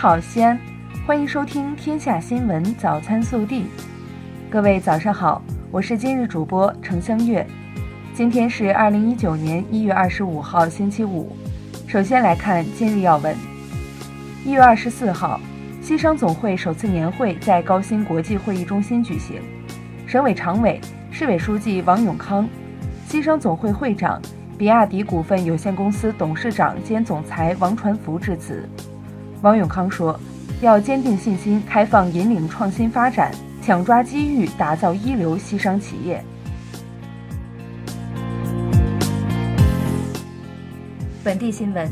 好，西安，欢迎收听《天下新闻早餐速递》。各位早上好，我是今日主播程香月。今天是二零一九年一月二十五号，星期五。首先来看今日要闻。一月二十四号，西商总会首次年会在高新国际会议中心举行，省委常委、市委书记王永康，西商总会会长、比亚迪股份有限公司董事长兼总裁王传福致辞。王永康说：“要坚定信心，开放引领创新发展，抢抓机遇，打造一流西商企业。”本地新闻：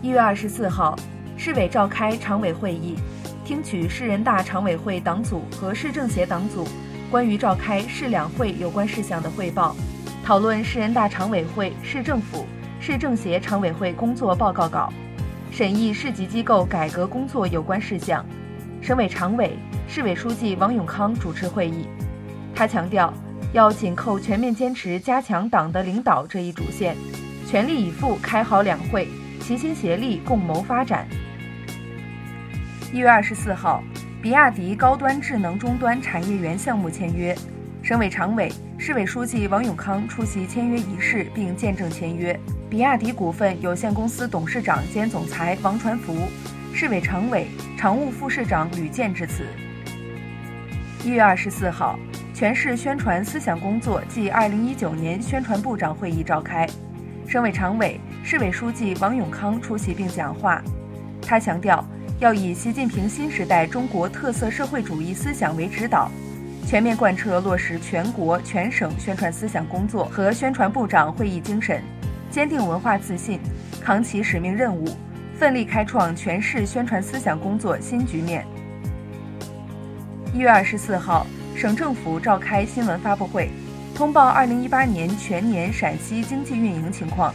一月二十四号，市委召开常委会议，听取市人大常委会党组和市政协党组关于召开市两会有关事项的汇报，讨论市人大常委会、市政府、市政协常委会工作报告稿。审议市级机构改革工作有关事项，省委常委、市委书记王永康主持会议。他强调，要紧扣全面坚持加强党的领导这一主线，全力以赴开好两会，齐心协力共谋发展。一月二十四号，比亚迪高端智能终端产业园项目签约，省委常委、市委书记王永康出席签约仪式并见证签约。比亚迪股份有限公司董事长兼总裁王传福，市委常委、常务副市长吕健致辞。一月二十四号，全市宣传思想工作暨二零一九年宣传部长会议召开，省委常委、市委书记王永康出席并讲话。他强调，要以习近平新时代中国特色社会主义思想为指导，全面贯彻落实全国全省宣传思想工作和宣传部长会议精神。坚定文化自信，扛起使命任务，奋力开创全市宣传思想工作新局面。一月二十四号，省政府召开新闻发布会，通报二零一八年全年陕西经济运营情况，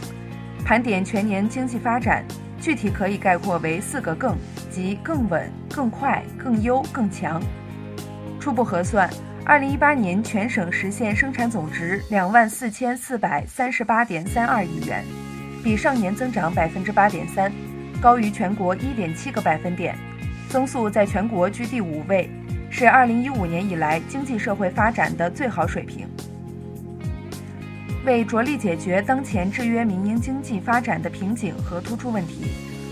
盘点全年经济发展，具体可以概括为四个更，即更稳、更快、更优、更强。初步核算。二零一八年全省实现生产总值两万四千四百三十八点三二亿元，比上年增长百分之八点三，高于全国一点七个百分点，增速在全国居第五位，是二零一五年以来经济社会发展的最好水平。为着力解决当前制约民营经济发展的瓶颈和突出问题，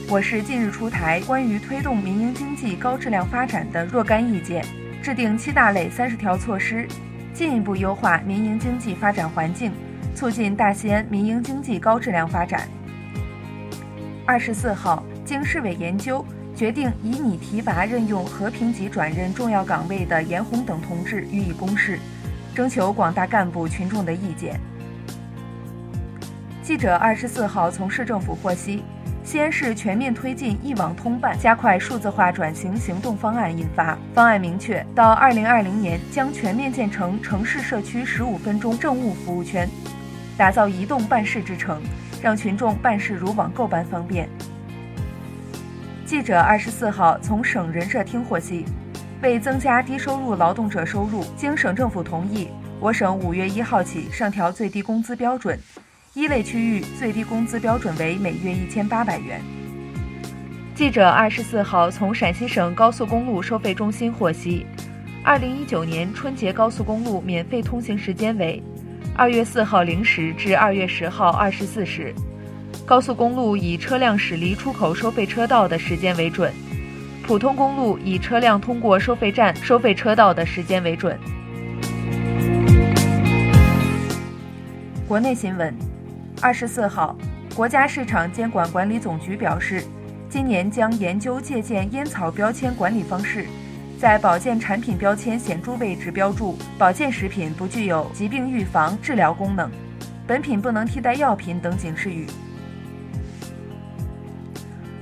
我市近日出台关于推动民营经济高质量发展的若干意见。制定七大类三十条措施，进一步优化民营经济发展环境，促进大西安民营经济高质量发展。二十四号，经市委研究，决定以拟提拔任用和平级转任重要岗位的严红等同志予以公示，征求广大干部群众的意见。记者二十四号从市政府获悉。西安市全面推进一网通办、加快数字化转型行动方案印发。方案明确，到二零二零年将全面建成城市社区十五分钟政务服务圈，打造移动办事之城，让群众办事如网购般方便。记者二十四号从省人社厅获悉，为增加低收入劳动者收入，经省政府同意，我省五月一号起上调最低工资标准。一类区域最低工资标准为每月一千八百元。记者二十四号从陕西省高速公路收费中心获悉，二零一九年春节高速公路免费通行时间为二月四号零时至二月十号二十四时，高速公路以车辆驶离出口收费车道的时间为准，普通公路以车辆通过收费站收费车道的时间为准。国内新闻。二十四号，国家市场监管管理总局表示，今年将研究借鉴烟草标签管理方式，在保健产品标签显著位置标注保健食品不具有疾病预防、治疗功能，本品不能替代药品等警示语。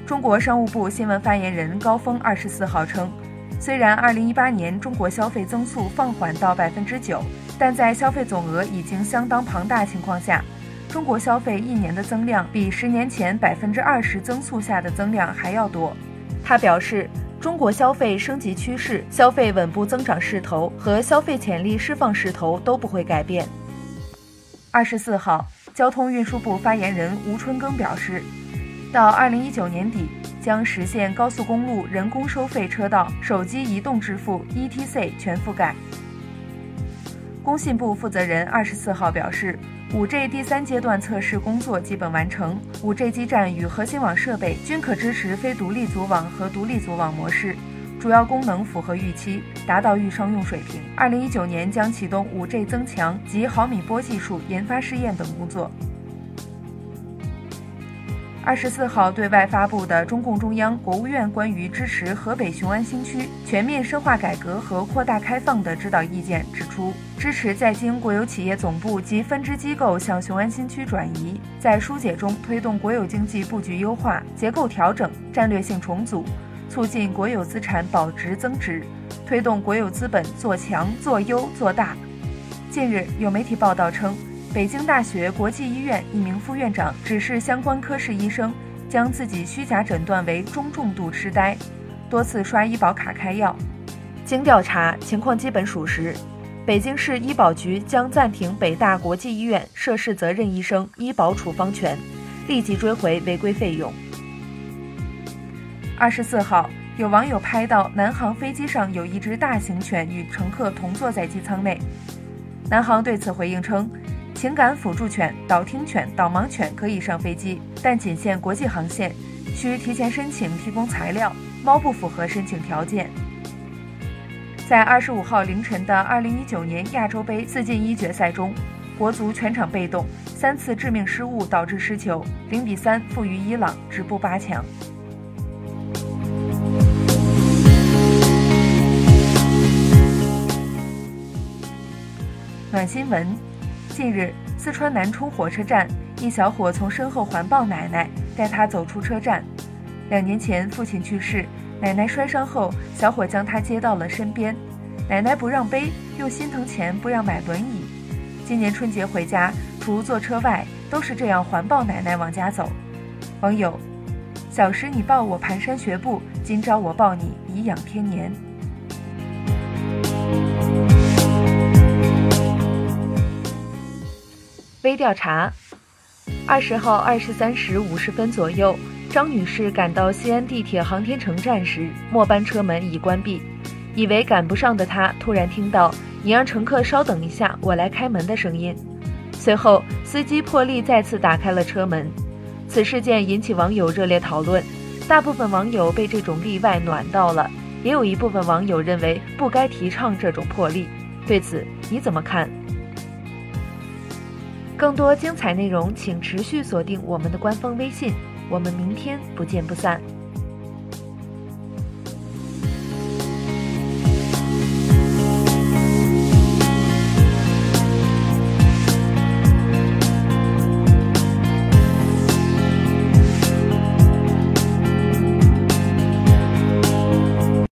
中国商务部新闻发言人高峰二十四号称，虽然二零一八年中国消费增速放缓到百分之九，但在消费总额已经相当庞大情况下。中国消费一年的增量比十年前百分之二十增速下的增量还要多。他表示，中国消费升级趋势、消费稳步增长势头和消费潜力释放势头都不会改变。二十四号，交通运输部发言人吴春耕表示，到二零一九年底，将实现高速公路人工收费车道手机移动支付 （ETC） 全覆盖。工信部负责人二十四号表示，5G 第三阶段测试工作基本完成，5G 基站与核心网设备均可支持非独立组网和独立组网模式，主要功能符合预期，达到预商用水平。二零一九年将启动 5G 增强及毫米波技术研发试验等工作。二十四号对外发布的中共中央、国务院关于支持河北雄安新区全面深化改革和扩大开放的指导意见指出，支持在京国有企业总部及分支机构向雄安新区转移，在疏解中推动国有经济布局优化、结构调整、战略性重组，促进国有资产保值增值，推动国有资本做强、做优、做大。近日，有媒体报道称。北京大学国际医院一名副院长指示相关科室医生将自己虚假诊断为中重度痴呆，多次刷医保卡开药。经调查，情况基本属实。北京市医保局将暂停北大国际医院涉事责任医生医保处方权，立即追回违规费用。二十四号，有网友拍到南航飞机上有一只大型犬与乘客同坐在机舱内，南航对此回应称。情感辅助犬、导听犬、导盲犬可以上飞机，但仅限国际航线，需提前申请提供材料。猫不符合申请条件。在二十五号凌晨的二零一九年亚洲杯四进一决赛中，国足全场被动，三次致命失误导致失球，零比三负于伊朗，止步八强。暖新闻。近日，四川南充火车站，一小伙从身后环抱奶奶，带她走出车站。两年前，父亲去世，奶奶摔伤后，小伙将她接到了身边。奶奶不让背，又心疼钱不让买轮椅。今年春节回家，除坐车外，都是这样环抱奶奶往家走。网友：小时你抱我蹒跚学步，今朝我抱你颐养天年。微调查：二十号二十三时五十分左右，张女士赶到西安地铁航天城站时，末班车门已关闭。以为赶不上的她，突然听到“你让乘客稍等一下，我来开门”的声音。随后，司机破例再次打开了车门。此事件引起网友热烈讨论，大部分网友被这种例外暖到了，也有一部分网友认为不该提倡这种破例。对此，你怎么看？更多精彩内容，请持续锁定我们的官方微信。我们明天不见不散。